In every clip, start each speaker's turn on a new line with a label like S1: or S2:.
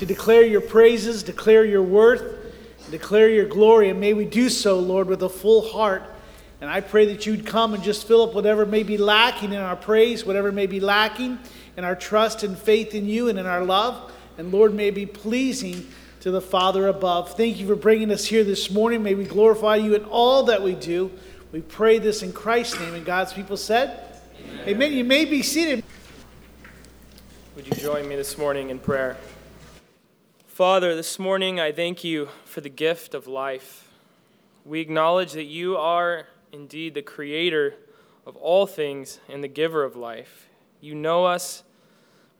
S1: to declare your praises, declare your worth, declare your glory, and may we do so, Lord, with a full heart. And I pray that you'd come and just fill up whatever may be lacking in our praise, whatever may be lacking in our trust and faith in you and in our love. And Lord, may be pleasing to the Father above. Thank you for bringing us here this morning. May we glorify you in all that we do. We pray this in Christ's name. And God's people said, Amen. Amen. You may be seated.
S2: Would you join me this morning in prayer? Father, this morning I thank you for the gift of life. We acknowledge that you are indeed the creator of all things and the giver of life. You know us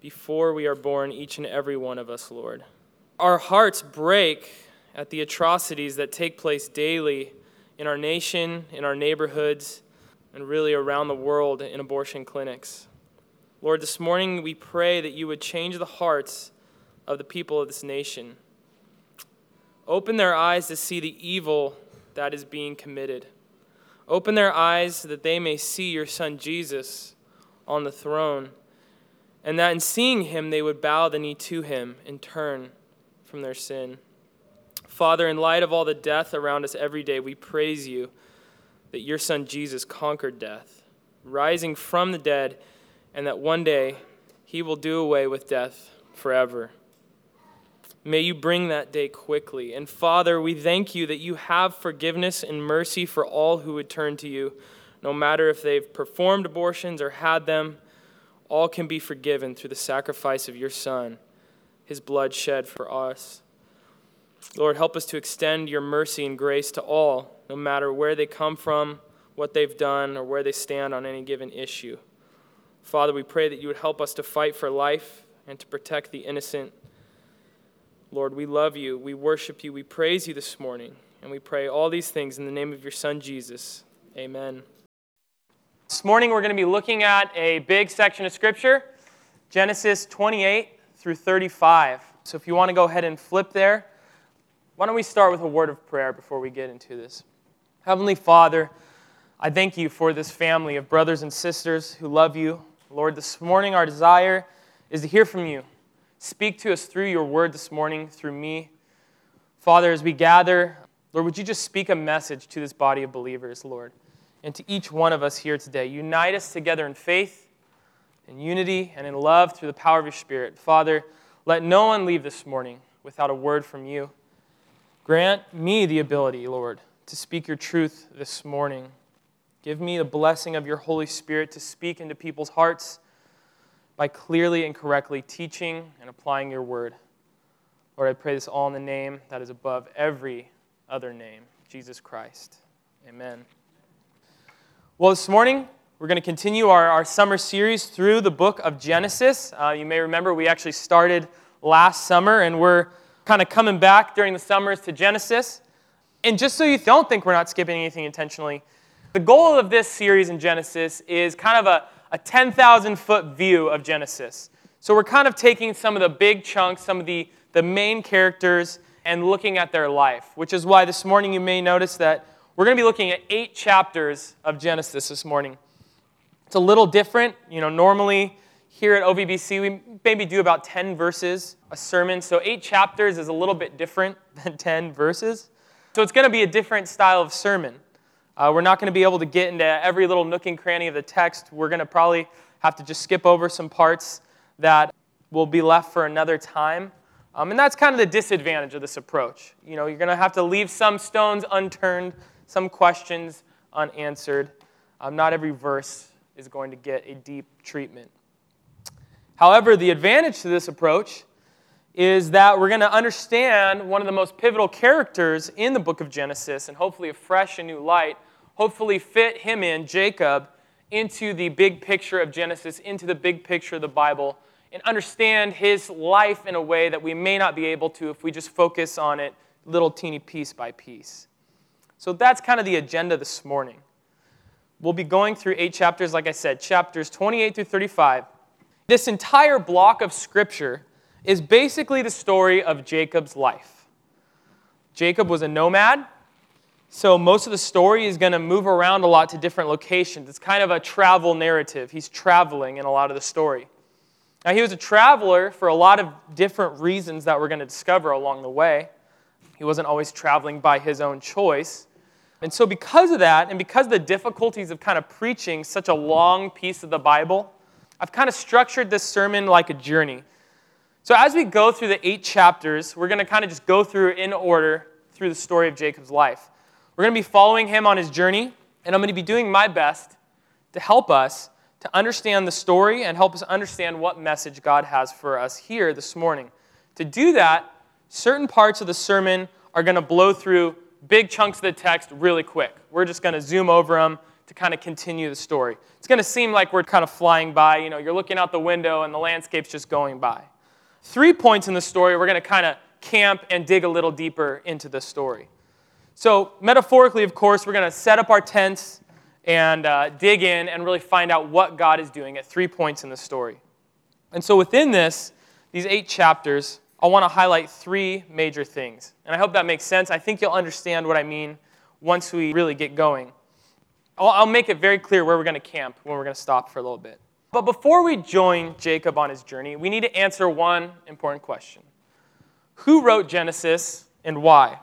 S2: before we are born, each and every one of us, Lord. Our hearts break at the atrocities that take place daily in our nation, in our neighborhoods, and really around the world in abortion clinics. Lord, this morning we pray that you would change the hearts of the people of this nation. Open their eyes to see the evil that is being committed. Open their eyes that they may see your Son Jesus on the throne, and that in seeing him they would bow the knee to him and turn from their sin. Father, in light of all the death around us every day, we praise you that your Son Jesus conquered death, rising from the dead, and that one day he will do away with death forever. May you bring that day quickly. And Father, we thank you that you have forgiveness and mercy for all who would turn to you, no matter if they've performed abortions or had them. All can be forgiven through the sacrifice of your Son, his blood shed for us. Lord, help us to extend your mercy and grace to all, no matter where they come from, what they've done, or where they stand on any given issue. Father, we pray that you would help us to fight for life and to protect the innocent Lord, we love you. We worship you. We praise you this morning. And we pray all these things in the name of your Son, Jesus. Amen. This morning, we're going to be looking at a big section of Scripture Genesis 28 through 35. So if you want to go ahead and flip there, why don't we start with a word of prayer before we get into this? Heavenly Father, I thank you for this family of brothers and sisters who love you. Lord, this morning our desire is to hear from you. Speak to us through your word this morning, through me. Father, as we gather, Lord, would you just speak a message to this body of believers, Lord, and to each one of us here today? Unite us together in faith, in unity, and in love through the power of your Spirit. Father, let no one leave this morning without a word from you. Grant me the ability, Lord, to speak your truth this morning. Give me the blessing of your Holy Spirit to speak into people's hearts by clearly and correctly teaching and applying your word. Lord, I pray this all in the name that is above every other name, Jesus Christ. Amen. Well, this morning, we're going to continue our, our summer series through the book of Genesis. Uh, you may remember we actually started last summer, and we're kind of coming back during the summers to Genesis. And just so you don't think we're not skipping anything intentionally, the goal of this series in Genesis is kind of a, a 10,000 foot view of Genesis. So we're kind of taking some of the big chunks, some of the, the main characters, and looking at their life, which is why this morning you may notice that we're going to be looking at eight chapters of Genesis this morning. It's a little different. You know, normally here at OVBC, we maybe do about 10 verses a sermon. So eight chapters is a little bit different than 10 verses. So it's going to be a different style of sermon. Uh, we're not going to be able to get into every little nook and cranny of the text. We're going to probably have to just skip over some parts that will be left for another time. Um, and that's kind of the disadvantage of this approach. You know, you're going to have to leave some stones unturned, some questions unanswered. Um, not every verse is going to get a deep treatment. However, the advantage to this approach is that we're going to understand one of the most pivotal characters in the book of Genesis and hopefully a fresh and new light hopefully fit him in, Jacob, into the big picture of Genesis, into the big picture of the Bible and understand his life in a way that we may not be able to if we just focus on it little teeny piece by piece. So that's kind of the agenda this morning. We'll be going through eight chapters, like I said, chapters 28 through 35. This entire block of scripture is basically the story of Jacob's life. Jacob was a nomad, so most of the story is going to move around a lot to different locations. It's kind of a travel narrative. He's traveling in a lot of the story. Now, he was a traveler for a lot of different reasons that we're going to discover along the way. He wasn't always traveling by his own choice. And so, because of that, and because of the difficulties of kind of preaching such a long piece of the Bible, I've kind of structured this sermon like a journey. So, as we go through the eight chapters, we're going to kind of just go through in order through the story of Jacob's life. We're going to be following him on his journey, and I'm going to be doing my best to help us to understand the story and help us understand what message God has for us here this morning. To do that, certain parts of the sermon are going to blow through big chunks of the text really quick. We're just going to zoom over them to kind of continue the story. It's going to seem like we're kind of flying by. You know, you're looking out the window and the landscape's just going by. Three points in the story, we're going to kind of camp and dig a little deeper into the story. So, metaphorically, of course, we're going to set up our tents and uh, dig in and really find out what God is doing at three points in the story. And so within this, these eight chapters, I want to highlight three major things. And I hope that makes sense. I think you'll understand what I mean once we really get going. I'll, I'll make it very clear where we're going to camp when we're going to stop for a little bit. But before we join Jacob on his journey, we need to answer one important question Who wrote Genesis and why?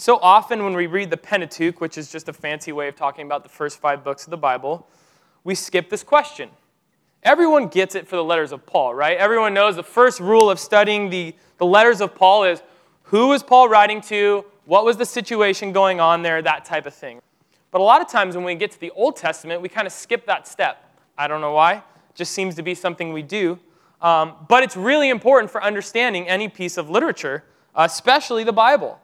S2: So often, when we read the Pentateuch, which is just a fancy way of talking about the first five books of the Bible, we skip this question. Everyone gets it for the letters of Paul, right? Everyone knows the first rule of studying the, the letters of Paul is who was Paul writing to? What was the situation going on there? That type of thing. But a lot of times when we get to the Old Testament, we kind of skip that step. I don't know why. It just seems to be something we do. Um, but it's really important for understanding any piece of literature, especially the Bible.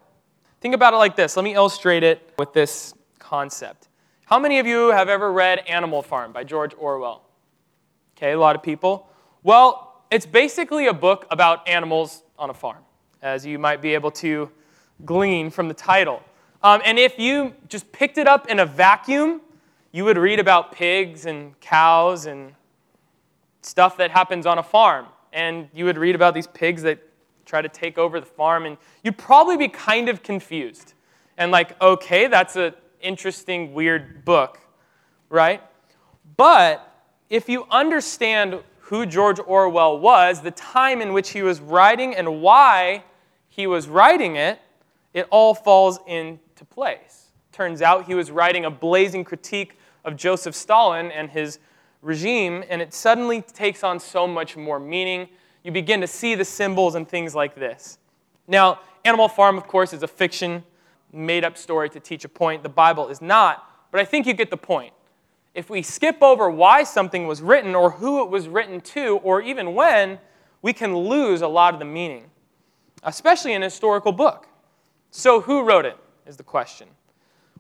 S2: Think about it like this. Let me illustrate it with this concept. How many of you have ever read Animal Farm by George Orwell? Okay, a lot of people. Well, it's basically a book about animals on a farm, as you might be able to glean from the title. Um, and if you just picked it up in a vacuum, you would read about pigs and cows and stuff that happens on a farm. And you would read about these pigs that try to take over the farm, and you'd probably be kind of confused. And like, okay, that's an interesting, weird book, right? But if you understand who George Orwell was, the time in which he was writing, and why he was writing it, it all falls into place. Turns out he was writing a blazing critique of Joseph Stalin and his regime, and it suddenly takes on so much more meaning you begin to see the symbols and things like this. Now, Animal Farm, of course, is a fiction, made up story to teach a point. The Bible is not, but I think you get the point. If we skip over why something was written or who it was written to or even when, we can lose a lot of the meaning, especially in a historical book. So, who wrote it is the question.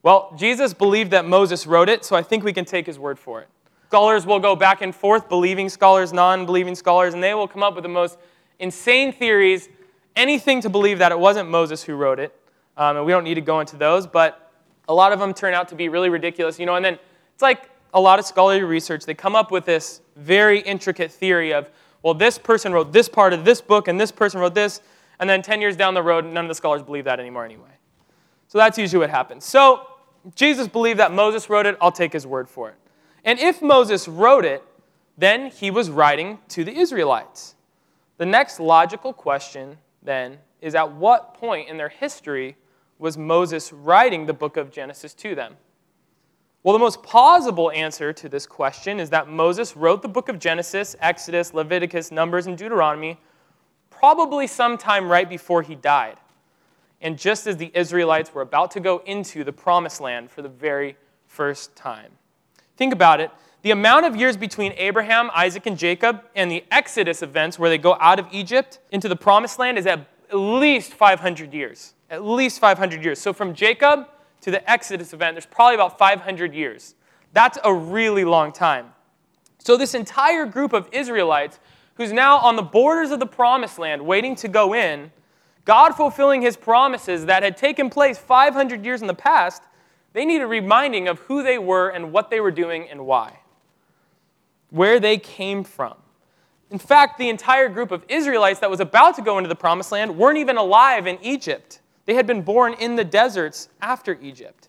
S2: Well, Jesus believed that Moses wrote it, so I think we can take his word for it. Scholars will go back and forth, believing scholars, non believing scholars, and they will come up with the most insane theories, anything to believe that it wasn't Moses who wrote it. Um, and we don't need to go into those, but a lot of them turn out to be really ridiculous. You know, and then it's like a lot of scholarly research, they come up with this very intricate theory of, well, this person wrote this part of this book, and this person wrote this, and then 10 years down the road, none of the scholars believe that anymore anyway. So that's usually what happens. So Jesus believed that Moses wrote it, I'll take his word for it. And if Moses wrote it, then he was writing to the Israelites. The next logical question, then, is at what point in their history was Moses writing the book of Genesis to them? Well, the most plausible answer to this question is that Moses wrote the book of Genesis, Exodus, Leviticus, Numbers, and Deuteronomy probably sometime right before he died. And just as the Israelites were about to go into the promised land for the very first time. Think about it. The amount of years between Abraham, Isaac, and Jacob and the Exodus events where they go out of Egypt into the promised land is at least 500 years. At least 500 years. So from Jacob to the Exodus event, there's probably about 500 years. That's a really long time. So this entire group of Israelites who's now on the borders of the promised land, waiting to go in, God fulfilling his promises that had taken place 500 years in the past, they need a reminding of who they were and what they were doing and why, where they came from. In fact, the entire group of Israelites that was about to go into the promised land weren't even alive in Egypt. They had been born in the deserts after Egypt.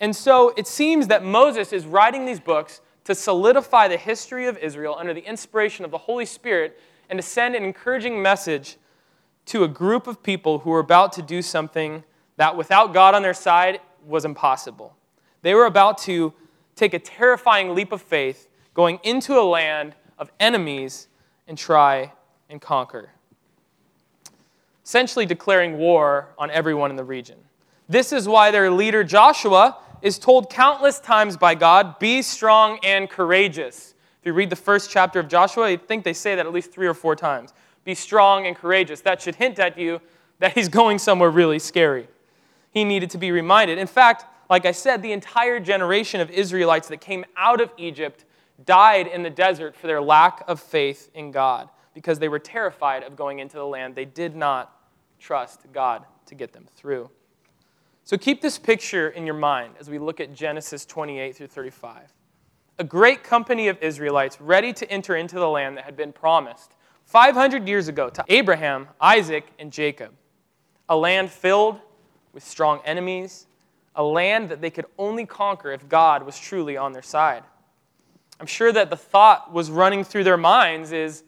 S2: And so it seems that Moses is writing these books to solidify the history of Israel under the inspiration of the Holy Spirit and to send an encouraging message to a group of people who were about to do something that without God on their side was impossible. They were about to take a terrifying leap of faith going into a land of enemies and try and conquer. Essentially, declaring war on everyone in the region. This is why their leader Joshua is told countless times by God, be strong and courageous. If you read the first chapter of Joshua, I think they say that at least three or four times. Be strong and courageous. That should hint at you that he's going somewhere really scary. He needed to be reminded. In fact, like I said, the entire generation of Israelites that came out of Egypt died in the desert for their lack of faith in God because they were terrified of going into the land. They did not trust God to get them through. So keep this picture in your mind as we look at Genesis 28 through 35. A great company of Israelites ready to enter into the land that had been promised 500 years ago to Abraham, Isaac, and Jacob. A land filled with strong enemies, a land that they could only conquer if God was truly on their side. I'm sure that the thought was running through their minds is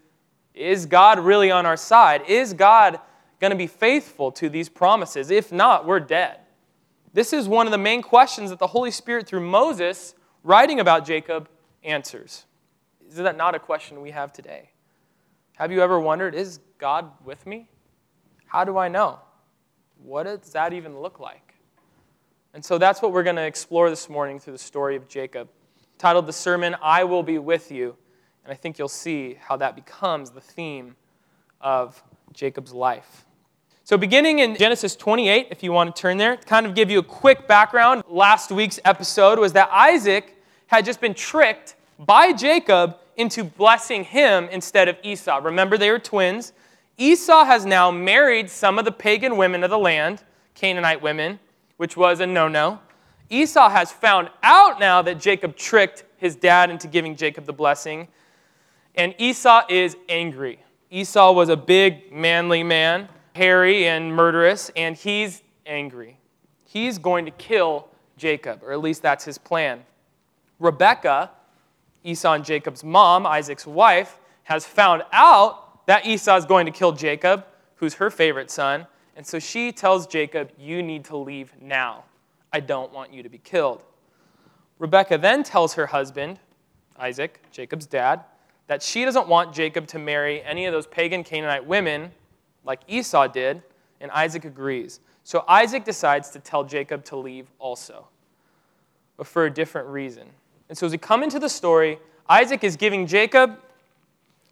S2: is God really on our side? Is God going to be faithful to these promises? If not, we're dead. This is one of the main questions that the Holy Spirit, through Moses, writing about Jacob, answers. Is that not a question we have today? Have you ever wondered, is God with me? How do I know? What does that even look like? And so that's what we're going to explore this morning through the story of Jacob titled the sermon, I Will Be With You. And I think you'll see how that becomes the theme of Jacob's life. So, beginning in Genesis 28, if you want to turn there, to kind of give you a quick background, last week's episode was that Isaac had just been tricked by Jacob into blessing him instead of Esau. Remember, they were twins. Esau has now married some of the pagan women of the land, Canaanite women, which was a no no. Esau has found out now that Jacob tricked his dad into giving Jacob the blessing, and Esau is angry. Esau was a big, manly man, hairy and murderous, and he's angry. He's going to kill Jacob, or at least that's his plan. Rebekah, Esau and Jacob's mom, Isaac's wife, has found out that Esau is going to kill Jacob, who's her favorite son, and so she tells Jacob, You need to leave now. I don't want you to be killed. Rebecca then tells her husband, Isaac, Jacob's dad, that she doesn't want Jacob to marry any of those pagan Canaanite women like Esau did, and Isaac agrees. So Isaac decides to tell Jacob to leave also, but for a different reason. And so as we come into the story, Isaac is giving Jacob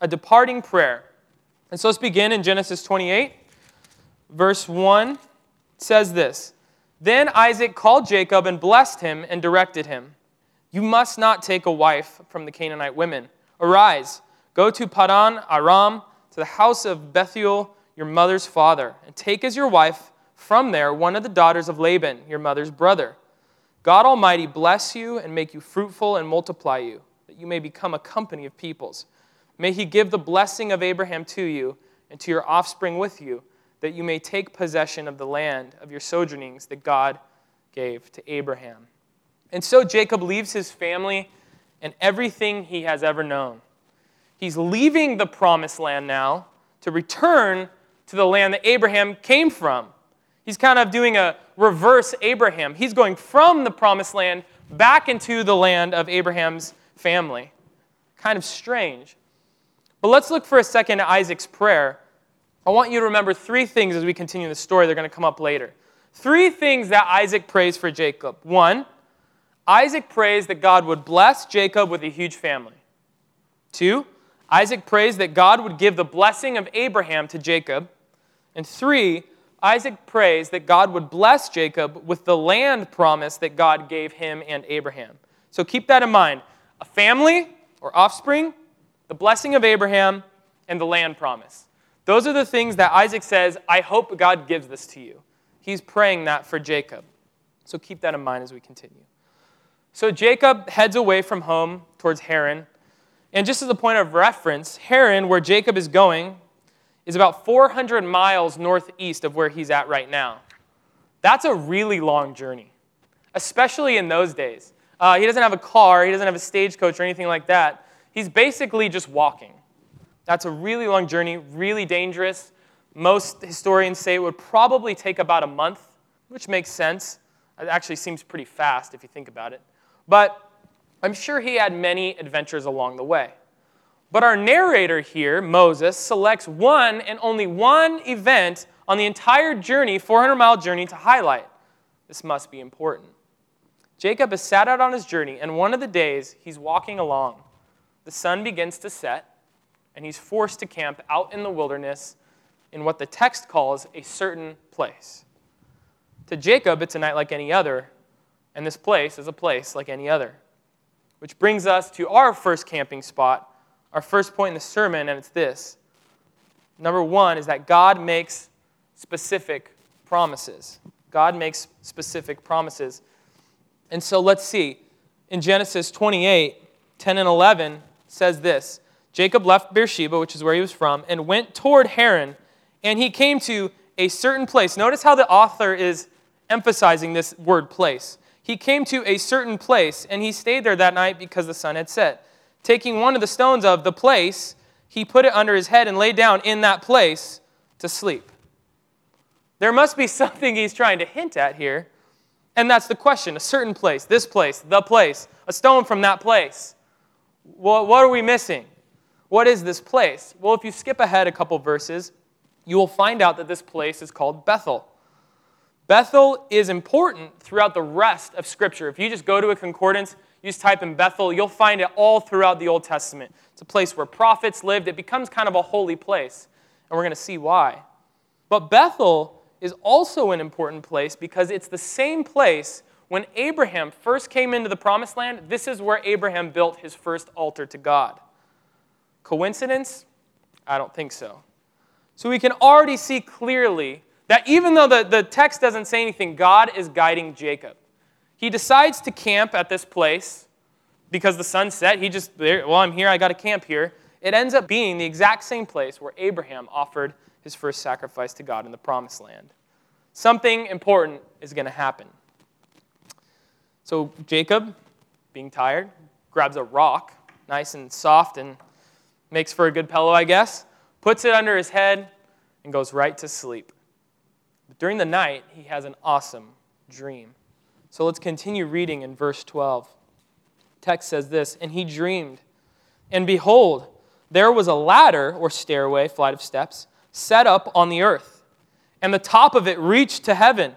S2: a departing prayer. And so let's begin in Genesis 28, verse 1 says this then Isaac called Jacob and blessed him and directed him You must not take a wife from the Canaanite women. Arise, go to Padan Aram, to the house of Bethuel, your mother's father, and take as your wife from there one of the daughters of Laban, your mother's brother. God Almighty bless you and make you fruitful and multiply you, that you may become a company of peoples. May he give the blessing of Abraham to you and to your offspring with you that you may take possession of the land of your sojournings that God gave to Abraham. And so Jacob leaves his family and everything he has ever known. He's leaving the promised land now to return to the land that Abraham came from. He's kind of doing a reverse Abraham. He's going from the promised land back into the land of Abraham's family. Kind of strange. But let's look for a second at Isaac's prayer I want you to remember three things as we continue the story. They're going to come up later. Three things that Isaac prays for Jacob. One, Isaac prays that God would bless Jacob with a huge family. Two, Isaac prays that God would give the blessing of Abraham to Jacob. And three, Isaac prays that God would bless Jacob with the land promise that God gave him and Abraham. So keep that in mind. A family or offspring, the blessing of Abraham, and the land promise. Those are the things that Isaac says, I hope God gives this to you. He's praying that for Jacob. So keep that in mind as we continue. So Jacob heads away from home towards Haran. And just as a point of reference, Haran, where Jacob is going, is about 400 miles northeast of where he's at right now. That's a really long journey, especially in those days. Uh, he doesn't have a car, he doesn't have a stagecoach or anything like that. He's basically just walking. That's a really long journey, really dangerous. Most historians say it would probably take about a month, which makes sense. It actually seems pretty fast if you think about it. But I'm sure he had many adventures along the way. But our narrator here, Moses, selects one and only one event on the entire journey, 400 mile journey, to highlight. This must be important. Jacob has sat out on his journey, and one of the days he's walking along. The sun begins to set, and he's forced to camp out in the wilderness in what the text calls a certain place. To Jacob, it's a night like any other, and this place is a place like any other. Which brings us to our first camping spot, our first point in the sermon, and it's this. Number one is that God makes specific promises. God makes specific promises. And so let's see. In Genesis 28, 10 and 11 says this Jacob left Beersheba, which is where he was from, and went toward Haran, and he came to a certain place. Notice how the author is emphasizing this word place. He came to a certain place, and he stayed there that night because the sun had set. Taking one of the stones of the place, he put it under his head and lay down in that place to sleep. There must be something he's trying to hint at here, and that's the question a certain place, this place, the place, a stone from that place. Well, what are we missing? What is this place? Well, if you skip ahead a couple verses, you will find out that this place is called Bethel. Bethel is important throughout the rest of Scripture. If you just go to a concordance, you just type in Bethel, you'll find it all throughout the Old Testament. It's a place where prophets lived. It becomes kind of a holy place, and we're going to see why. But Bethel is also an important place because it's the same place when Abraham first came into the promised land. This is where Abraham built his first altar to God. Coincidence? I don't think so. So we can already see clearly that even though the, the text doesn't say anything, God is guiding Jacob. He decides to camp at this place because the sun set. He just, well, I'm here, I got to camp here. It ends up being the exact same place where Abraham offered his first sacrifice to God in the promised land. Something important is going to happen. So Jacob, being tired, grabs a rock, nice and soft and makes for a good pillow, I guess, puts it under his head, and goes right to sleep. But during the night, he has an awesome dream. So let's continue reading in verse 12. text says this And he dreamed, and behold, there was a ladder or stairway, flight of steps, set up on the earth, and the top of it reached to heaven.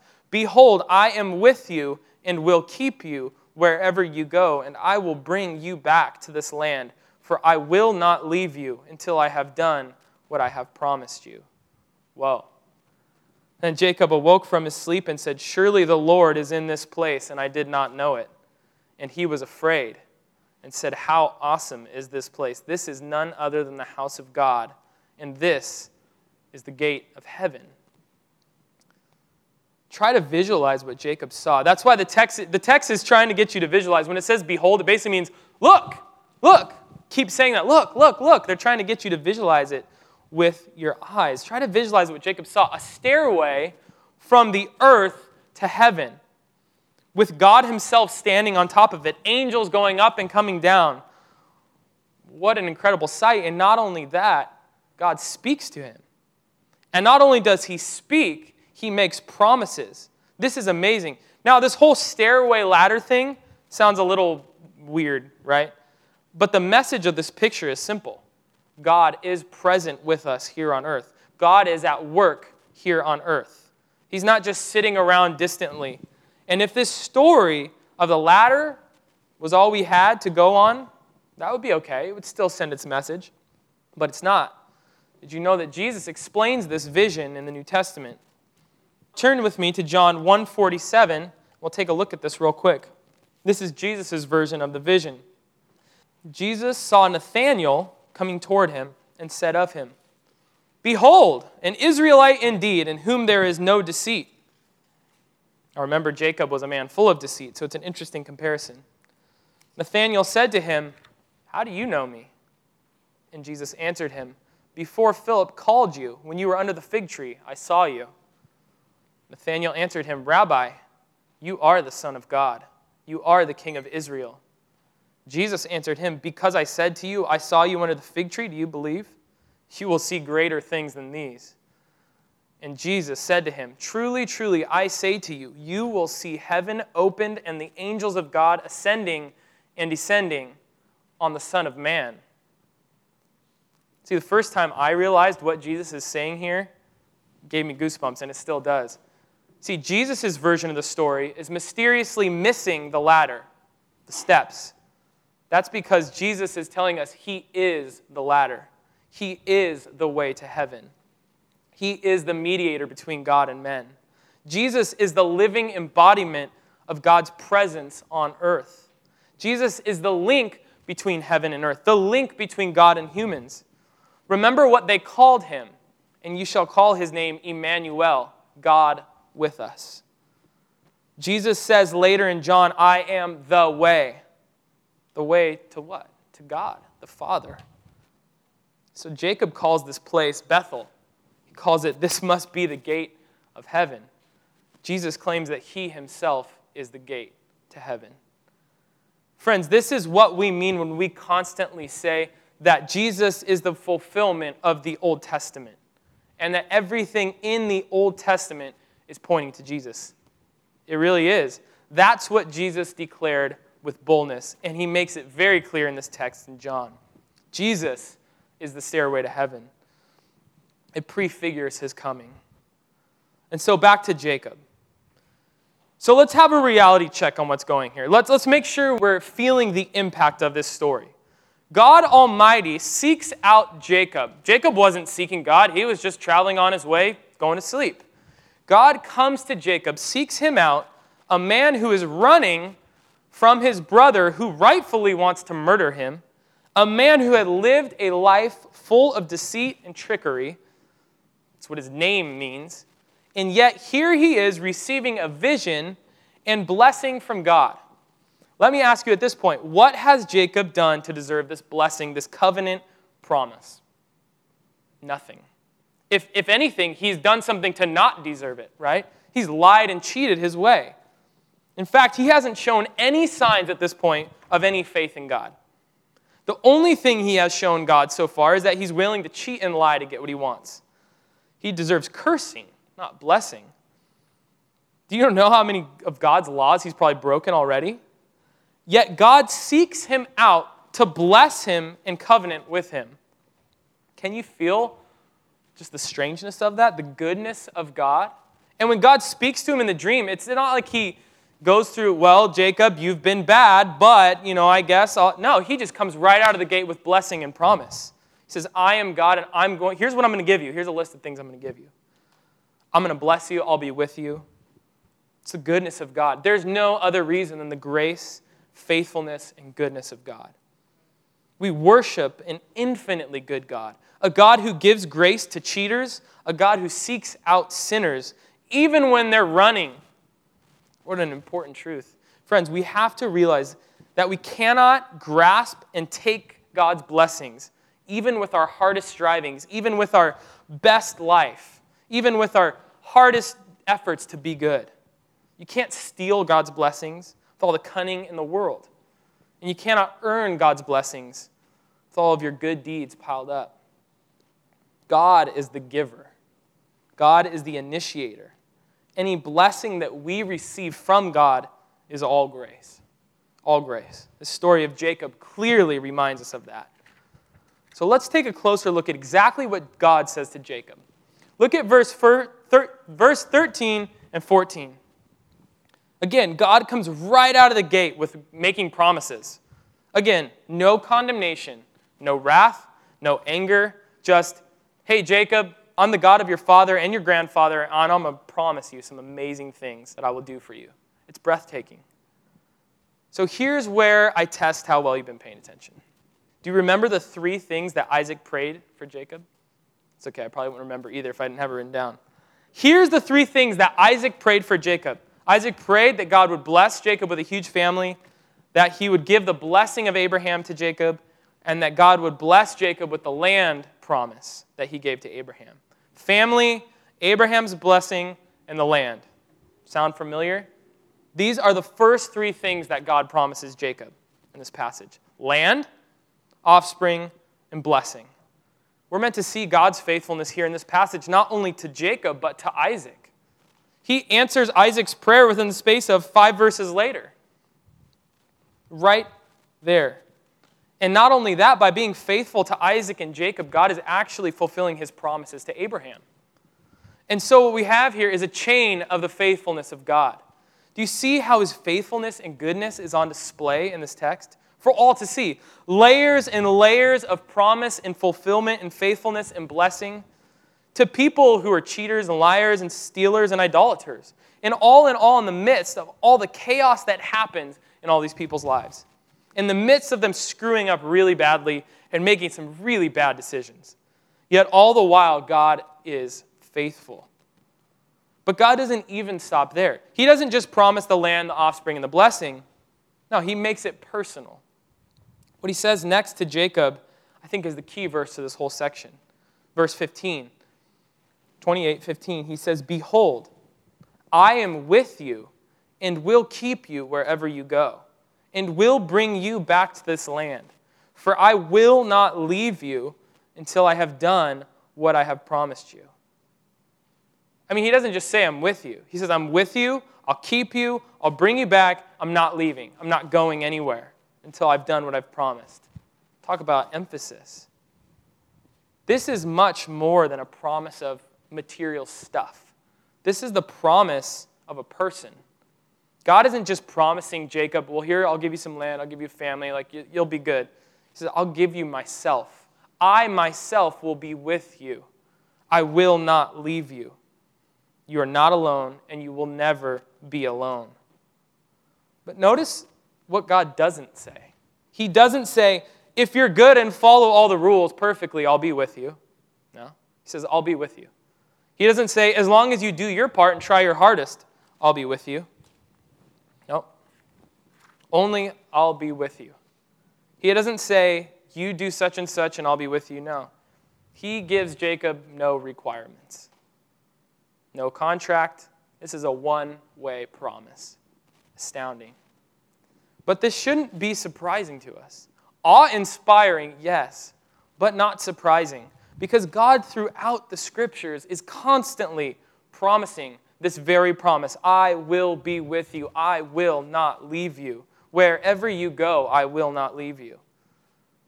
S2: Behold, I am with you and will keep you wherever you go, and I will bring you back to this land, for I will not leave you until I have done what I have promised you. Whoa. Then Jacob awoke from his sleep and said, Surely the Lord is in this place, and I did not know it. And he was afraid and said, How awesome is this place! This is none other than the house of God, and this is the gate of heaven. Try to visualize what Jacob saw. That's why the text, the text is trying to get you to visualize. When it says behold, it basically means look, look. Keep saying that. Look, look, look. They're trying to get you to visualize it with your eyes. Try to visualize what Jacob saw a stairway from the earth to heaven, with God Himself standing on top of it, angels going up and coming down. What an incredible sight. And not only that, God speaks to him. And not only does He speak, He makes promises. This is amazing. Now, this whole stairway ladder thing sounds a little weird, right? But the message of this picture is simple God is present with us here on earth. God is at work here on earth. He's not just sitting around distantly. And if this story of the ladder was all we had to go on, that would be okay. It would still send its message, but it's not. Did you know that Jesus explains this vision in the New Testament? Turn with me to John 147. We'll take a look at this real quick. This is Jesus' version of the vision. Jesus saw Nathanael coming toward him and said of him, Behold, an Israelite indeed, in whom there is no deceit. Now remember, Jacob was a man full of deceit, so it's an interesting comparison. Nathanael said to him, How do you know me? And Jesus answered him, before Philip called you, when you were under the fig tree, I saw you. Nathanael answered him, Rabbi, you are the Son of God. You are the King of Israel. Jesus answered him, Because I said to you, I saw you under the fig tree, do you believe? You will see greater things than these. And Jesus said to him, Truly, truly, I say to you, you will see heaven opened and the angels of God ascending and descending on the Son of Man. See, the first time I realized what Jesus is saying here gave me goosebumps, and it still does. See, Jesus' version of the story is mysteriously missing the ladder, the steps. That's because Jesus is telling us he is the ladder, he is the way to heaven, he is the mediator between God and men. Jesus is the living embodiment of God's presence on earth. Jesus is the link between heaven and earth, the link between God and humans. Remember what they called him, and you shall call his name Emmanuel, God with us. Jesus says later in John, I am the way. The way to what? To God, the Father. So Jacob calls this place Bethel. He calls it, This must be the gate of heaven. Jesus claims that he himself is the gate to heaven. Friends, this is what we mean when we constantly say, that Jesus is the fulfillment of the Old Testament and that everything in the Old Testament is pointing to Jesus. It really is. That's what Jesus declared with boldness, and he makes it very clear in this text in John. Jesus is the stairway to heaven, it prefigures his coming. And so back to Jacob. So let's have a reality check on what's going here. Let's, let's make sure we're feeling the impact of this story. God Almighty seeks out Jacob. Jacob wasn't seeking God, he was just traveling on his way, going to sleep. God comes to Jacob, seeks him out, a man who is running from his brother who rightfully wants to murder him, a man who had lived a life full of deceit and trickery. That's what his name means. And yet, here he is receiving a vision and blessing from God. Let me ask you at this point what has Jacob done to deserve this blessing, this covenant promise? Nothing. If, if anything, he's done something to not deserve it, right? He's lied and cheated his way. In fact, he hasn't shown any signs at this point of any faith in God. The only thing he has shown God so far is that he's willing to cheat and lie to get what he wants. He deserves cursing, not blessing. Do you know how many of God's laws he's probably broken already? Yet God seeks him out to bless him in covenant with him. Can you feel just the strangeness of that, the goodness of God? And when God speaks to him in the dream, it's not like he goes through, well, Jacob, you've been bad, but, you know, I guess I'll... No, he just comes right out of the gate with blessing and promise. He says, I am God and I'm going, here's what I'm going to give you. Here's a list of things I'm going to give you. I'm going to bless you. I'll be with you. It's the goodness of God. There's no other reason than the grace faithfulness, and goodness of God. We worship an infinitely good God, a God who gives grace to cheaters, a God who seeks out sinners, even when they're running. What an important truth. Friends, we have to realize that we cannot grasp and take God's blessings, even with our hardest strivings, even with our best life, even with our hardest efforts to be good. You can't steal God's blessings with all the cunning in the world. And you cannot earn God's blessings with all of your good deeds piled up. God is the giver, God is the initiator. Any blessing that we receive from God is all grace. All grace. The story of Jacob clearly reminds us of that. So let's take a closer look at exactly what God says to Jacob. Look at verse, verse 13 and 14. Again, God comes right out of the gate with making promises. Again, no condemnation, no wrath, no anger, just, hey, Jacob, I'm the God of your father and your grandfather, and I'm going to promise you some amazing things that I will do for you. It's breathtaking. So here's where I test how well you've been paying attention. Do you remember the three things that Isaac prayed for Jacob? It's okay, I probably wouldn't remember either if I didn't have it written down. Here's the three things that Isaac prayed for Jacob. Isaac prayed that God would bless Jacob with a huge family, that he would give the blessing of Abraham to Jacob, and that God would bless Jacob with the land promise that he gave to Abraham. Family, Abraham's blessing, and the land. Sound familiar? These are the first three things that God promises Jacob in this passage land, offspring, and blessing. We're meant to see God's faithfulness here in this passage, not only to Jacob, but to Isaac. He answers Isaac's prayer within the space of five verses later. Right there. And not only that, by being faithful to Isaac and Jacob, God is actually fulfilling his promises to Abraham. And so, what we have here is a chain of the faithfulness of God. Do you see how his faithfulness and goodness is on display in this text? For all to see. Layers and layers of promise and fulfillment and faithfulness and blessing to people who are cheaters and liars and stealers and idolaters. And all in all, in the midst of all the chaos that happens in all these people's lives in the midst of them screwing up really badly and making some really bad decisions. Yet all the while, God is faithful. But God doesn't even stop there. He doesn't just promise the land, the offspring, and the blessing. No, He makes it personal. What He says next to Jacob, I think, is the key verse to this whole section. Verse 15, 28 15, He says, Behold, I am with you and will keep you wherever you go and will bring you back to this land. For I will not leave you until I have done what I have promised you. I mean, he doesn't just say, I'm with you. He says, I'm with you, I'll keep you, I'll bring you back, I'm not leaving, I'm not going anywhere until I've done what I've promised. Talk about emphasis. This is much more than a promise of material stuff. This is the promise of a person. God isn't just promising Jacob, well, here, I'll give you some land, I'll give you a family, like, you'll be good. He says, I'll give you myself. I myself will be with you. I will not leave you. You are not alone, and you will never be alone. But notice what God doesn't say. He doesn't say, if you're good and follow all the rules perfectly, I'll be with you. No. He says, I'll be with you. He doesn't say, as long as you do your part and try your hardest, I'll be with you. Only I'll be with you. He doesn't say, You do such and such and I'll be with you. No. He gives Jacob no requirements, no contract. This is a one way promise. Astounding. But this shouldn't be surprising to us. Awe inspiring, yes, but not surprising. Because God, throughout the scriptures, is constantly promising this very promise I will be with you, I will not leave you. Wherever you go, I will not leave you.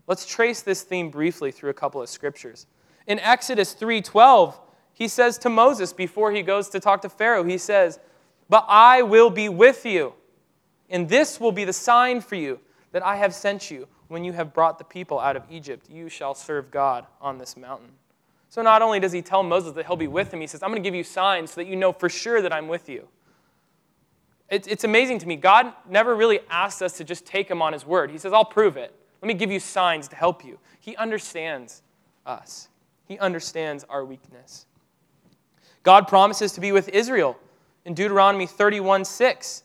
S2: Let's trace this theme briefly through a couple of scriptures. In Exodus 3:12, he says to Moses before he goes to talk to Pharaoh, he says, "But I will be with you, and this will be the sign for you that I have sent you when you have brought the people out of Egypt. You shall serve God on this mountain." So not only does he tell Moses that he'll be with him, he says, "I'm going to give you signs so that you know for sure that I'm with you." It's, it's amazing to me. God never really asks us to just take him on his word. He says, I'll prove it. Let me give you signs to help you. He understands us, he understands our weakness. God promises to be with Israel in Deuteronomy 31 6.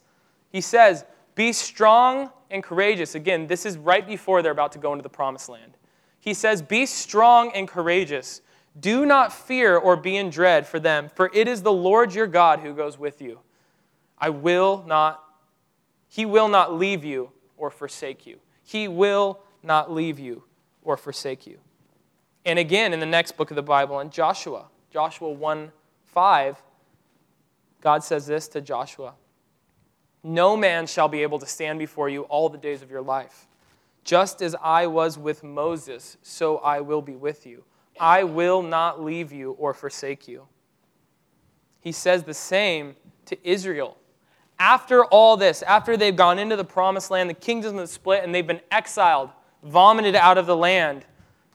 S2: He says, Be strong and courageous. Again, this is right before they're about to go into the promised land. He says, Be strong and courageous. Do not fear or be in dread for them, for it is the Lord your God who goes with you. I will not, He will not leave you or forsake you. He will not leave you or forsake you. And again, in the next book of the Bible, in Joshua, Joshua 1 5, God says this to Joshua No man shall be able to stand before you all the days of your life. Just as I was with Moses, so I will be with you. I will not leave you or forsake you. He says the same to Israel. After all this, after they've gone into the promised land, the kingdoms have split, and they've been exiled, vomited out of the land,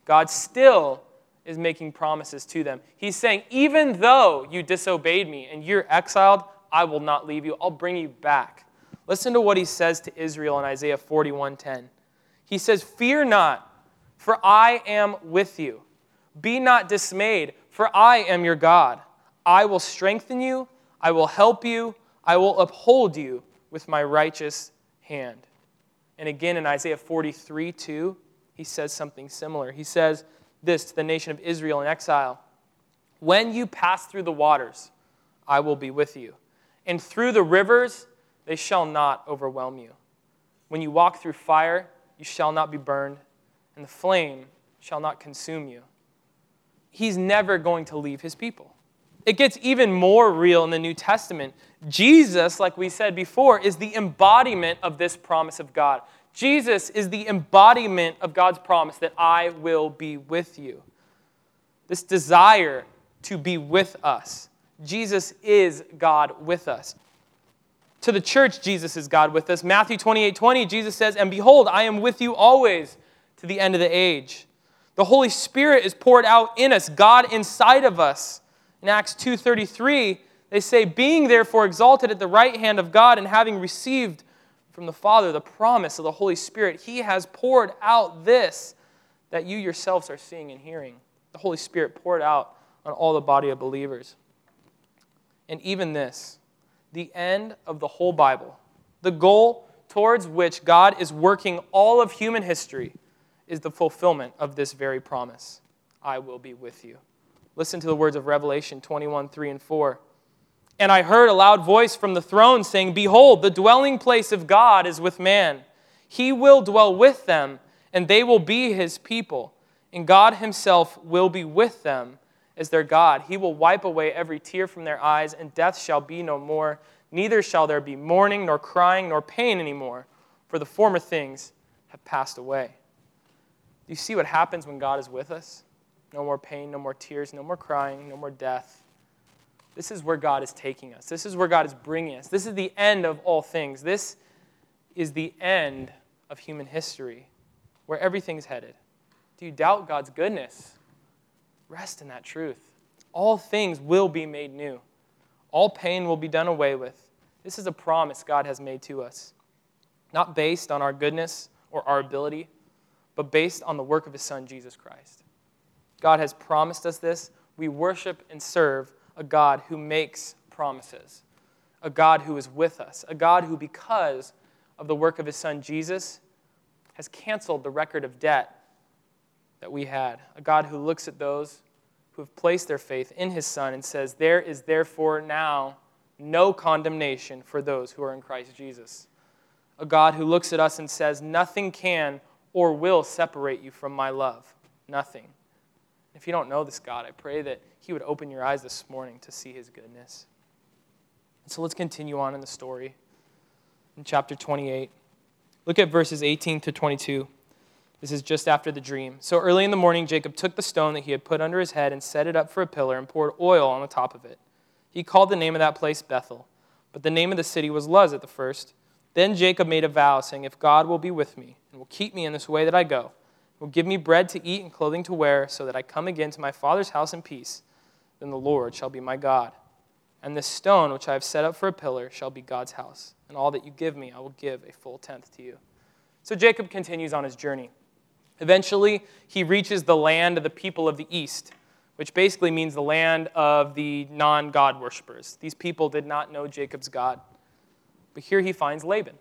S2: God still is making promises to them. He's saying, even though you disobeyed me and you're exiled, I will not leave you. I'll bring you back. Listen to what he says to Israel in Isaiah 41:10. He says, "Fear not, for I am with you. Be not dismayed, for I am your God. I will strengthen you, I will help you, I will uphold you with my righteous hand." And again in Isaiah 43 2, he says something similar. He says, this to the nation of Israel in exile When you pass through the waters, I will be with you. And through the rivers, they shall not overwhelm you. When you walk through fire, you shall not be burned, and the flame shall not consume you. He's never going to leave his people. It gets even more real in the New Testament. Jesus, like we said before, is the embodiment of this promise of God. Jesus is the embodiment of God's promise that I will be with you. This desire to be with us. Jesus is God with us. To the church, Jesus is God with us. Matthew 28 20, Jesus says, And behold, I am with you always to the end of the age. The Holy Spirit is poured out in us, God inside of us. In Acts 2:33, they say, "Being therefore exalted at the right hand of God and having received from the Father the promise of the Holy Spirit, He has poured out this that you yourselves are seeing and hearing. The Holy Spirit poured out on all the body of believers. And even this, the end of the whole Bible, the goal towards which God is working all of human history, is the fulfillment of this very promise I will be with you. Listen to the words of Revelation 21 3 and 4. And I heard a loud voice from the throne saying, Behold, the dwelling place of God is with man. He will dwell with them, and they will be his people. And God himself will be with them as their God. He will wipe away every tear from their eyes, and death shall be no more. Neither shall there be mourning, nor crying, nor pain anymore, for the former things have passed away. Do you see what happens when God is with us? No more pain, no more tears, no more crying, no more death. This is where God is taking us. This is where God is bringing us. This is the end of all things. This is the end of human history, where everything's headed. Do you doubt God's goodness? Rest in that truth. All things will be made new, all pain will be done away with. This is a promise God has made to us, not based on our goodness or our ability, but based on the work of His Son, Jesus Christ. God has promised us this. We worship and serve a God who makes promises, a God who is with us, a God who, because of the work of his son Jesus, has canceled the record of debt that we had, a God who looks at those who have placed their faith in his son and says, There is therefore now no condemnation for those who are in Christ Jesus. A God who looks at us and says, Nothing can or will separate you from my love. Nothing. If you don't know this God, I pray that He would open your eyes this morning to see His goodness. So let's continue on in the story. In chapter 28, look at verses 18 to 22. This is just after the dream. So early in the morning, Jacob took the stone that he had put under his head and set it up for a pillar and poured oil on the top of it. He called the name of that place Bethel, but the name of the city was Luz at the first. Then Jacob made a vow, saying, If God will be with me and will keep me in this way that I go, will give me bread to eat and clothing to wear, so that I come again to my father's house in peace, then the Lord shall be my God. And this stone which I have set up for a pillar shall be God's house. And all that you give me, I will give a full tenth to you. So Jacob continues on his journey. Eventually, he reaches the land of the people of the east, which basically means the land of the non God worshippers. These people did not know Jacob's God. But here he finds Laban,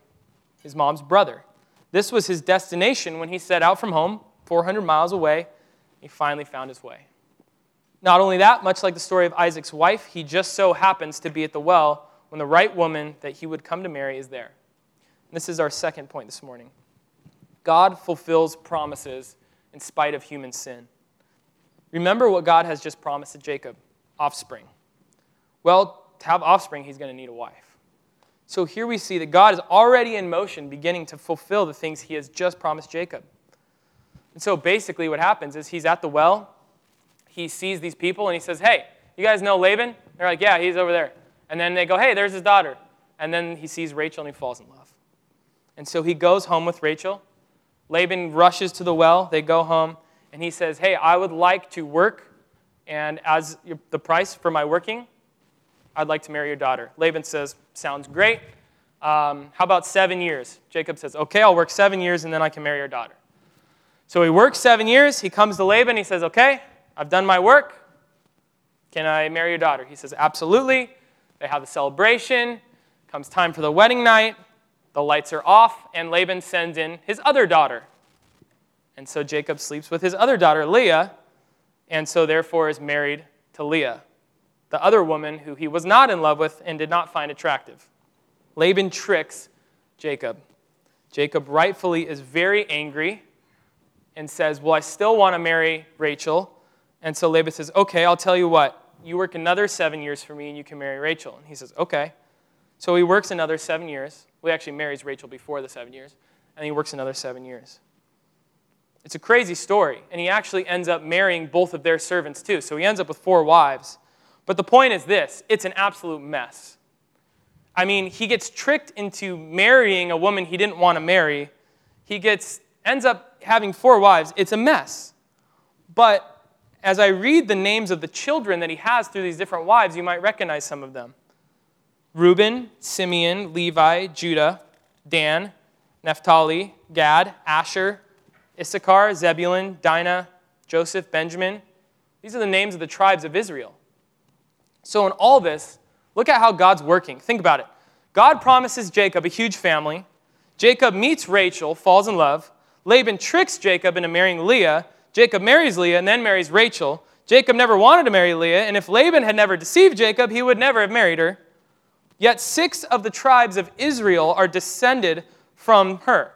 S2: his mom's brother. This was his destination when he set out from home, 400 miles away. He finally found his way. Not only that, much like the story of Isaac's wife, he just so happens to be at the well when the right woman that he would come to marry is there. And this is our second point this morning. God fulfills promises in spite of human sin. Remember what God has just promised to Jacob offspring. Well, to have offspring, he's going to need a wife. So here we see that God is already in motion, beginning to fulfill the things he has just promised Jacob. And so basically, what happens is he's at the well, he sees these people, and he says, Hey, you guys know Laban? They're like, Yeah, he's over there. And then they go, Hey, there's his daughter. And then he sees Rachel and he falls in love. And so he goes home with Rachel. Laban rushes to the well. They go home, and he says, Hey, I would like to work, and as the price for my working, I'd like to marry your daughter. Laban says, Sounds great. Um, how about seven years? Jacob says, Okay, I'll work seven years, and then I can marry your daughter. So he works seven years. He comes to Laban. He says, Okay, I've done my work. Can I marry your daughter? He says, Absolutely. They have a celebration. Comes time for the wedding night. The lights are off, and Laban sends in his other daughter. And so Jacob sleeps with his other daughter, Leah, and so therefore is married to Leah, the other woman who he was not in love with and did not find attractive. Laban tricks Jacob. Jacob rightfully is very angry and says, Well, I still want to marry Rachel. And so Laban says, Okay, I'll tell you what. You work another seven years for me and you can marry Rachel. And he says, Okay. So he works another seven years. Well, he actually marries Rachel before the seven years. And he works another seven years. It's a crazy story. And he actually ends up marrying both of their servants too. So he ends up with four wives. But the point is this it's an absolute mess. I mean, he gets tricked into marrying a woman he didn't want to marry. He gets ends up having four wives. It's a mess. But as I read the names of the children that he has through these different wives, you might recognize some of them Reuben, Simeon, Levi, Judah, Dan, Naphtali, Gad, Asher, Issachar, Zebulun, Dinah, Joseph, Benjamin. These are the names of the tribes of Israel. So, in all this, look at how God's working. Think about it. God promises Jacob a huge family. Jacob meets Rachel, falls in love. Laban tricks Jacob into marrying Leah. Jacob marries Leah and then marries Rachel. Jacob never wanted to marry Leah, and if Laban had never deceived Jacob, he would never have married her. Yet six of the tribes of Israel are descended from her,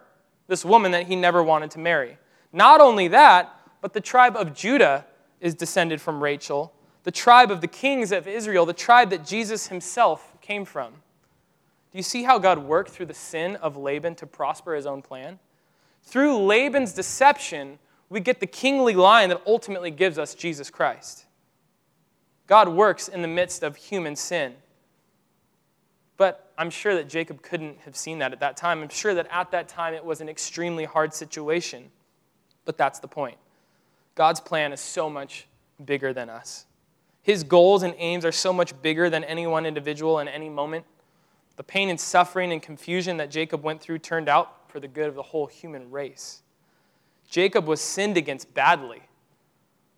S2: this woman that he never wanted to marry. Not only that, but the tribe of Judah is descended from Rachel, the tribe of the kings of Israel, the tribe that Jesus himself came from. Do you see how God worked through the sin of Laban to prosper his own plan? Through Laban's deception, we get the kingly line that ultimately gives us Jesus Christ. God works in the midst of human sin. But I'm sure that Jacob couldn't have seen that at that time. I'm sure that at that time it was an extremely hard situation. But that's the point. God's plan is so much bigger than us. His goals and aims are so much bigger than any one individual in any moment. The pain and suffering and confusion that Jacob went through turned out for the good of the whole human race. Jacob was sinned against badly.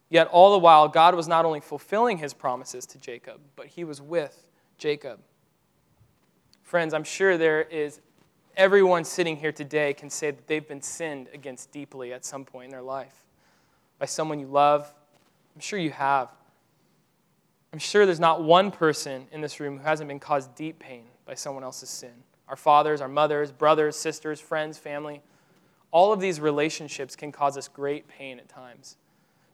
S2: Yet all the while, God was not only fulfilling his promises to Jacob, but he was with Jacob. Friends, I'm sure there is everyone sitting here today can say that they've been sinned against deeply at some point in their life by someone you love. I'm sure you have. I'm sure there's not one person in this room who hasn't been caused deep pain by someone else's sin. Our fathers, our mothers, brothers, sisters, friends, family. All of these relationships can cause us great pain at times.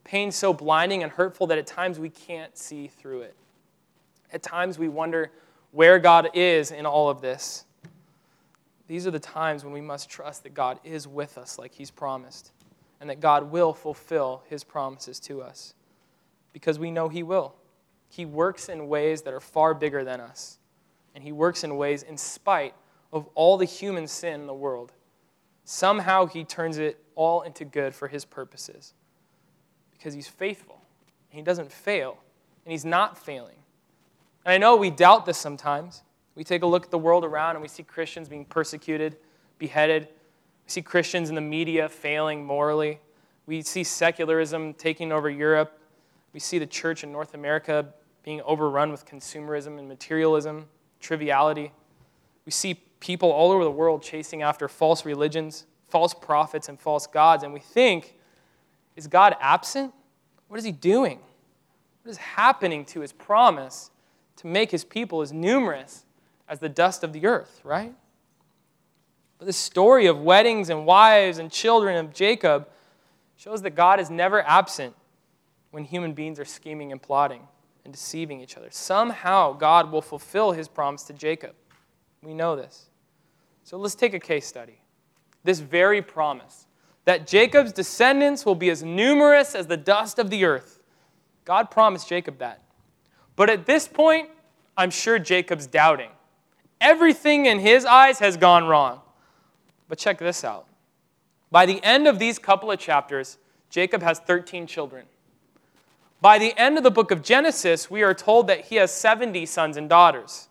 S2: Pain so blinding and hurtful that at times we can't see through it. At times we wonder where God is in all of this. These are the times when we must trust that God is with us like He's promised, and that God will fulfill His promises to us because we know He will. He works in ways that are far bigger than us, and He works in ways in spite of all the human sin in the world. Somehow he turns it all into good for his purposes because he's faithful. And he doesn't fail, and he's not failing. And I know we doubt this sometimes. We take a look at the world around and we see Christians being persecuted, beheaded. We see Christians in the media failing morally. We see secularism taking over Europe. We see the church in North America being overrun with consumerism and materialism, triviality. We see people all over the world chasing after false religions, false prophets, and false gods. And we think, is God absent? What is he doing? What is happening to his promise to make his people as numerous as the dust of the earth, right? But the story of weddings and wives and children of Jacob shows that God is never absent when human beings are scheming and plotting and deceiving each other. Somehow, God will fulfill his promise to Jacob We know this. So let's take a case study. This very promise that Jacob's descendants will be as numerous as the dust of the earth. God promised Jacob that. But at this point, I'm sure Jacob's doubting. Everything in his eyes has gone wrong. But check this out. By the end of these couple of chapters, Jacob has 13 children. By the end of the book of Genesis, we are told that he has 70 sons and daughters.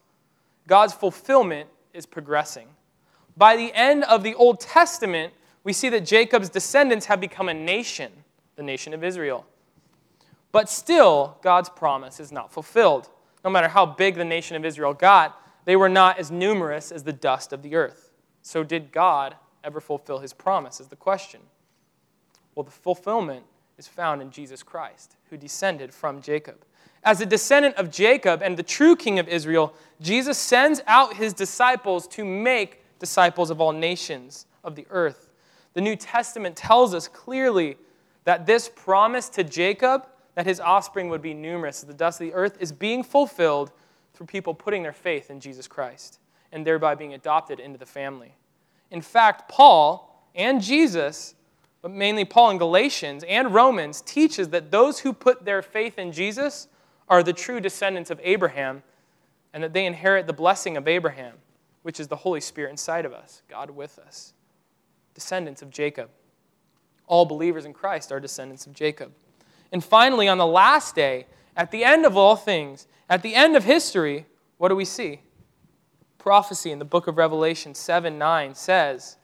S2: God's fulfillment is progressing. By the end of the Old Testament, we see that Jacob's descendants have become a nation, the nation of Israel. But still, God's promise is not fulfilled. No matter how big the nation of Israel got, they were not as numerous as the dust of the earth. So, did God ever fulfill his promise? Is the question. Well, the fulfillment is found in Jesus Christ, who descended from Jacob. As a descendant of Jacob and the true king of Israel, Jesus sends out his disciples to make disciples of all nations of the earth. The New Testament tells us clearly that this promise to Jacob, that his offspring would be numerous as the dust of the earth, is being fulfilled through people putting their faith in Jesus Christ and thereby being adopted into the family. In fact, Paul and Jesus, but mainly Paul in Galatians and Romans, teaches that those who put their faith in Jesus are the true descendants of Abraham and that they inherit the blessing of Abraham, which is the Holy Spirit inside of us, God with us descendants of Jacob. All believers in Christ are descendants of Jacob. And finally, on the last day, at the end of all things, at the end of history, what do we see? Prophecy in the book of Revelation 7 9 says,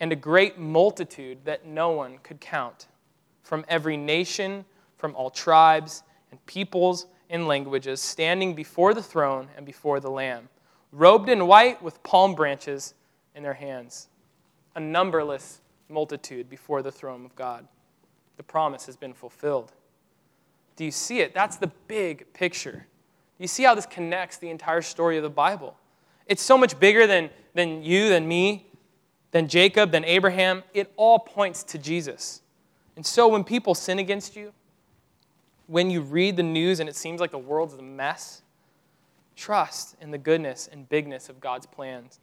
S2: And a great multitude that no one could count, from every nation, from all tribes and peoples and languages, standing before the throne and before the Lamb, robed in white with palm branches in their hands a numberless multitude before the throne of God. The promise has been fulfilled. Do you see it? That's the big picture. You see how this connects the entire story of the Bible? It's so much bigger than, than you, than me, than Jacob, than Abraham. It all points to Jesus. And so when people sin against you, when you read the news and it seems like the world's a mess, trust in the goodness and bigness of God's plans.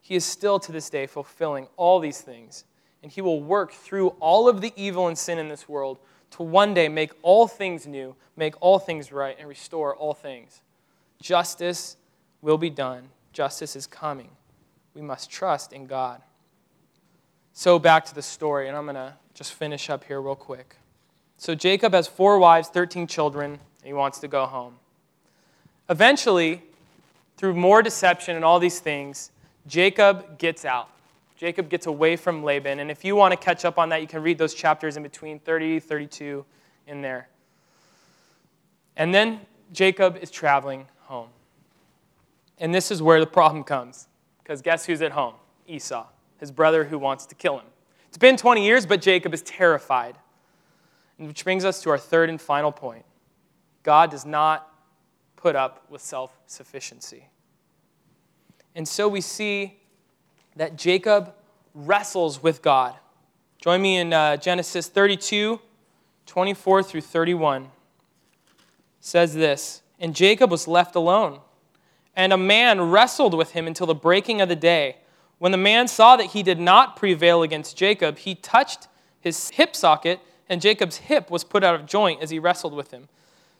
S2: He is still to this day fulfilling all these things. And He will work through all of the evil and sin in this world to one day make all things new, make all things right, and restore all things. Justice will be done. Justice is coming. We must trust in God. So, back to the story, and I'm going to just finish up here real quick. So, Jacob has four wives, 13 children, and he wants to go home. Eventually, through more deception and all these things, Jacob gets out. Jacob gets away from Laban. And if you want to catch up on that, you can read those chapters in between 30, 32 in there. And then Jacob is traveling home. And this is where the problem comes. Because guess who's at home? Esau, his brother who wants to kill him. It's been 20 years, but Jacob is terrified. Which brings us to our third and final point God does not put up with self sufficiency. And so we see that Jacob wrestles with God. Join me in uh, Genesis 32, 24 through 31. It says this And Jacob was left alone, and a man wrestled with him until the breaking of the day. When the man saw that he did not prevail against Jacob, he touched his hip socket, and Jacob's hip was put out of joint as he wrestled with him.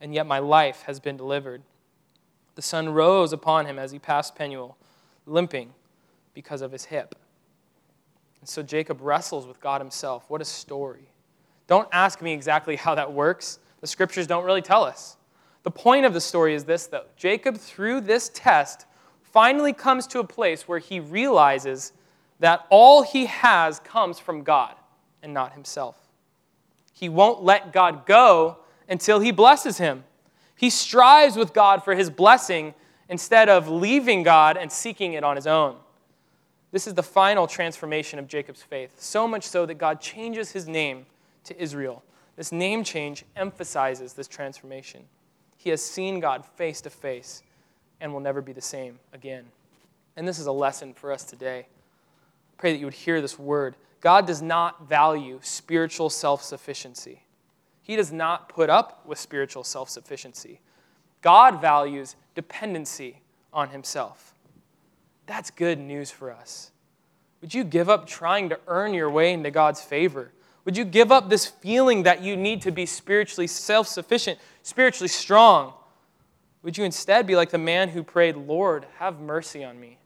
S2: and yet my life has been delivered. The sun rose upon him as he passed Penuel, limping because of his hip. And so Jacob wrestles with God himself. What a story. Don't ask me exactly how that works. The scriptures don't really tell us. The point of the story is this, though Jacob, through this test, finally comes to a place where he realizes that all he has comes from God and not himself. He won't let God go until he blesses him. He strives with God for his blessing instead of leaving God and seeking it on his own. This is the final transformation of Jacob's faith, so much so that God changes his name to Israel. This name change emphasizes this transformation. He has seen God face to face and will never be the same again. And this is a lesson for us today. Pray that you would hear this word. God does not value spiritual self sufficiency, He does not put up with spiritual self sufficiency. God values dependency on Himself. That's good news for us. Would you give up trying to earn your way into God's favor? Would you give up this feeling that you need to be spiritually self sufficient, spiritually strong? Would you instead be like the man who prayed, Lord, have mercy on me,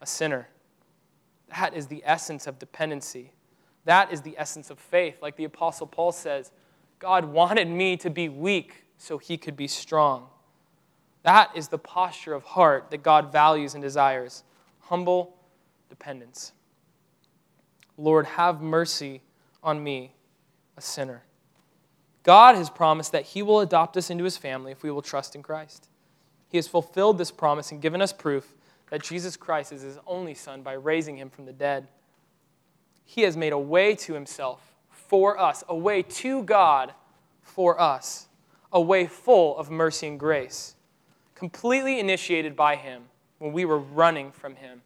S2: a sinner? That is the essence of dependency. That is the essence of faith. Like the Apostle Paul says, God wanted me to be weak so he could be strong. That is the posture of heart that God values and desires humble dependence. Lord, have mercy on me, a sinner. God has promised that He will adopt us into His family if we will trust in Christ. He has fulfilled this promise and given us proof that Jesus Christ is His only Son by raising Him from the dead. He has made a way to Himself for us, a way to God for us, a way full of mercy and grace, completely initiated by Him when we were running from Him.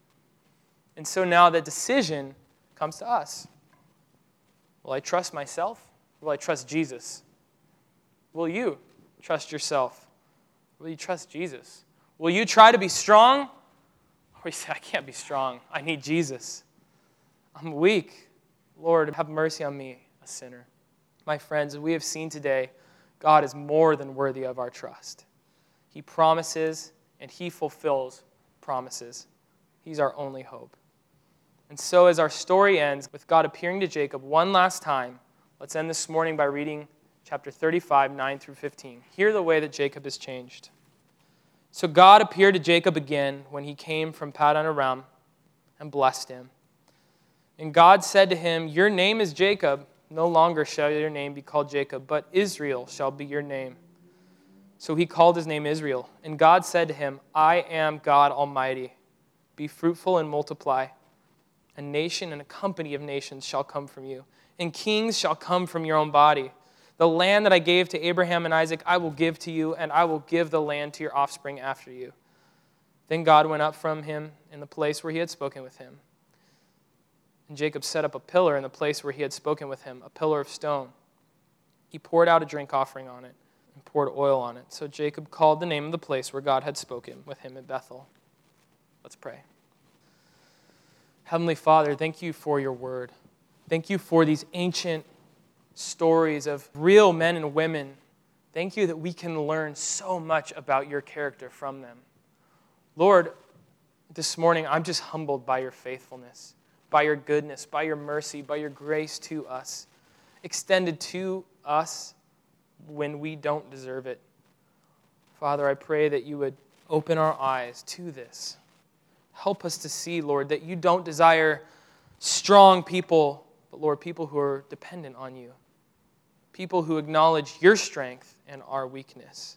S2: And so now the decision comes to us. Will I trust myself? Will I trust Jesus? Will you trust yourself? Will you trust Jesus? Will you try to be strong? Or you say, I can't be strong. I need Jesus. I'm weak. Lord, have mercy on me, a sinner. My friends, we have seen today, God is more than worthy of our trust. He promises and He fulfills promises. He's our only hope. And so, as our story ends with God appearing to Jacob one last time, let's end this morning by reading chapter 35, 9 through 15. Hear the way that Jacob is changed. So, God appeared to Jacob again when he came from Paddan Aram and blessed him. And God said to him, Your name is Jacob. No longer shall your name be called Jacob, but Israel shall be your name. So he called his name Israel. And God said to him, I am God Almighty. Be fruitful and multiply. A nation and a company of nations shall come from you, and kings shall come from your own body. The land that I gave to Abraham and Isaac, I will give to you, and I will give the land to your offspring after you. Then God went up from him in the place where he had spoken with him. And Jacob set up a pillar in the place where he had spoken with him, a pillar of stone. He poured out a drink offering on it and poured oil on it. So Jacob called the name of the place where God had spoken with him at Bethel. Let's pray. Heavenly Father, thank you for your word. Thank you for these ancient stories of real men and women. Thank you that we can learn so much about your character from them. Lord, this morning I'm just humbled by your faithfulness, by your goodness, by your mercy, by your grace to us, extended to us when we don't deserve it. Father, I pray that you would open our eyes to this Help us to see, Lord, that you don't desire strong people, but, Lord, people who are dependent on you, people who acknowledge your strength and our weakness.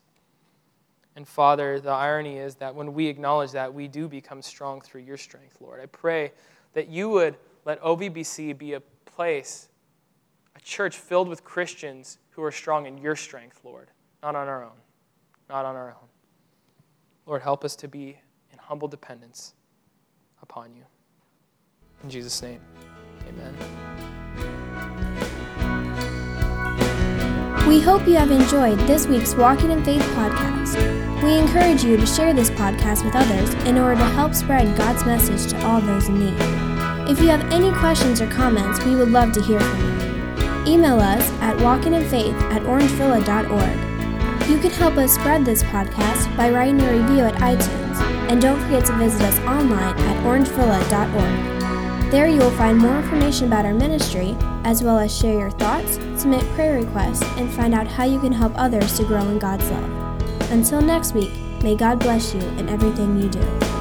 S2: And Father, the irony is that when we acknowledge that, we do become strong through your strength, Lord. I pray that you would let OVBC be a place, a church filled with Christians who are strong in your strength, Lord, not on our own. Not on our own. Lord, help us to be in humble dependence upon you. In Jesus' name, amen.
S3: We hope you have enjoyed this week's Walking in Faith podcast. We encourage you to share this podcast with others in order to help spread God's message to all those in need. If you have any questions or comments, we would love to hear from you. Email us at walkinginfaith at orangevilla.org. You can help us spread this podcast by writing a review at iTunes and don't forget to visit us online at orangevilla.org. There you will find more information about our ministry, as well as share your thoughts, submit prayer requests, and find out how you can help others to grow in God's love. Until next week, may God bless you in everything you do.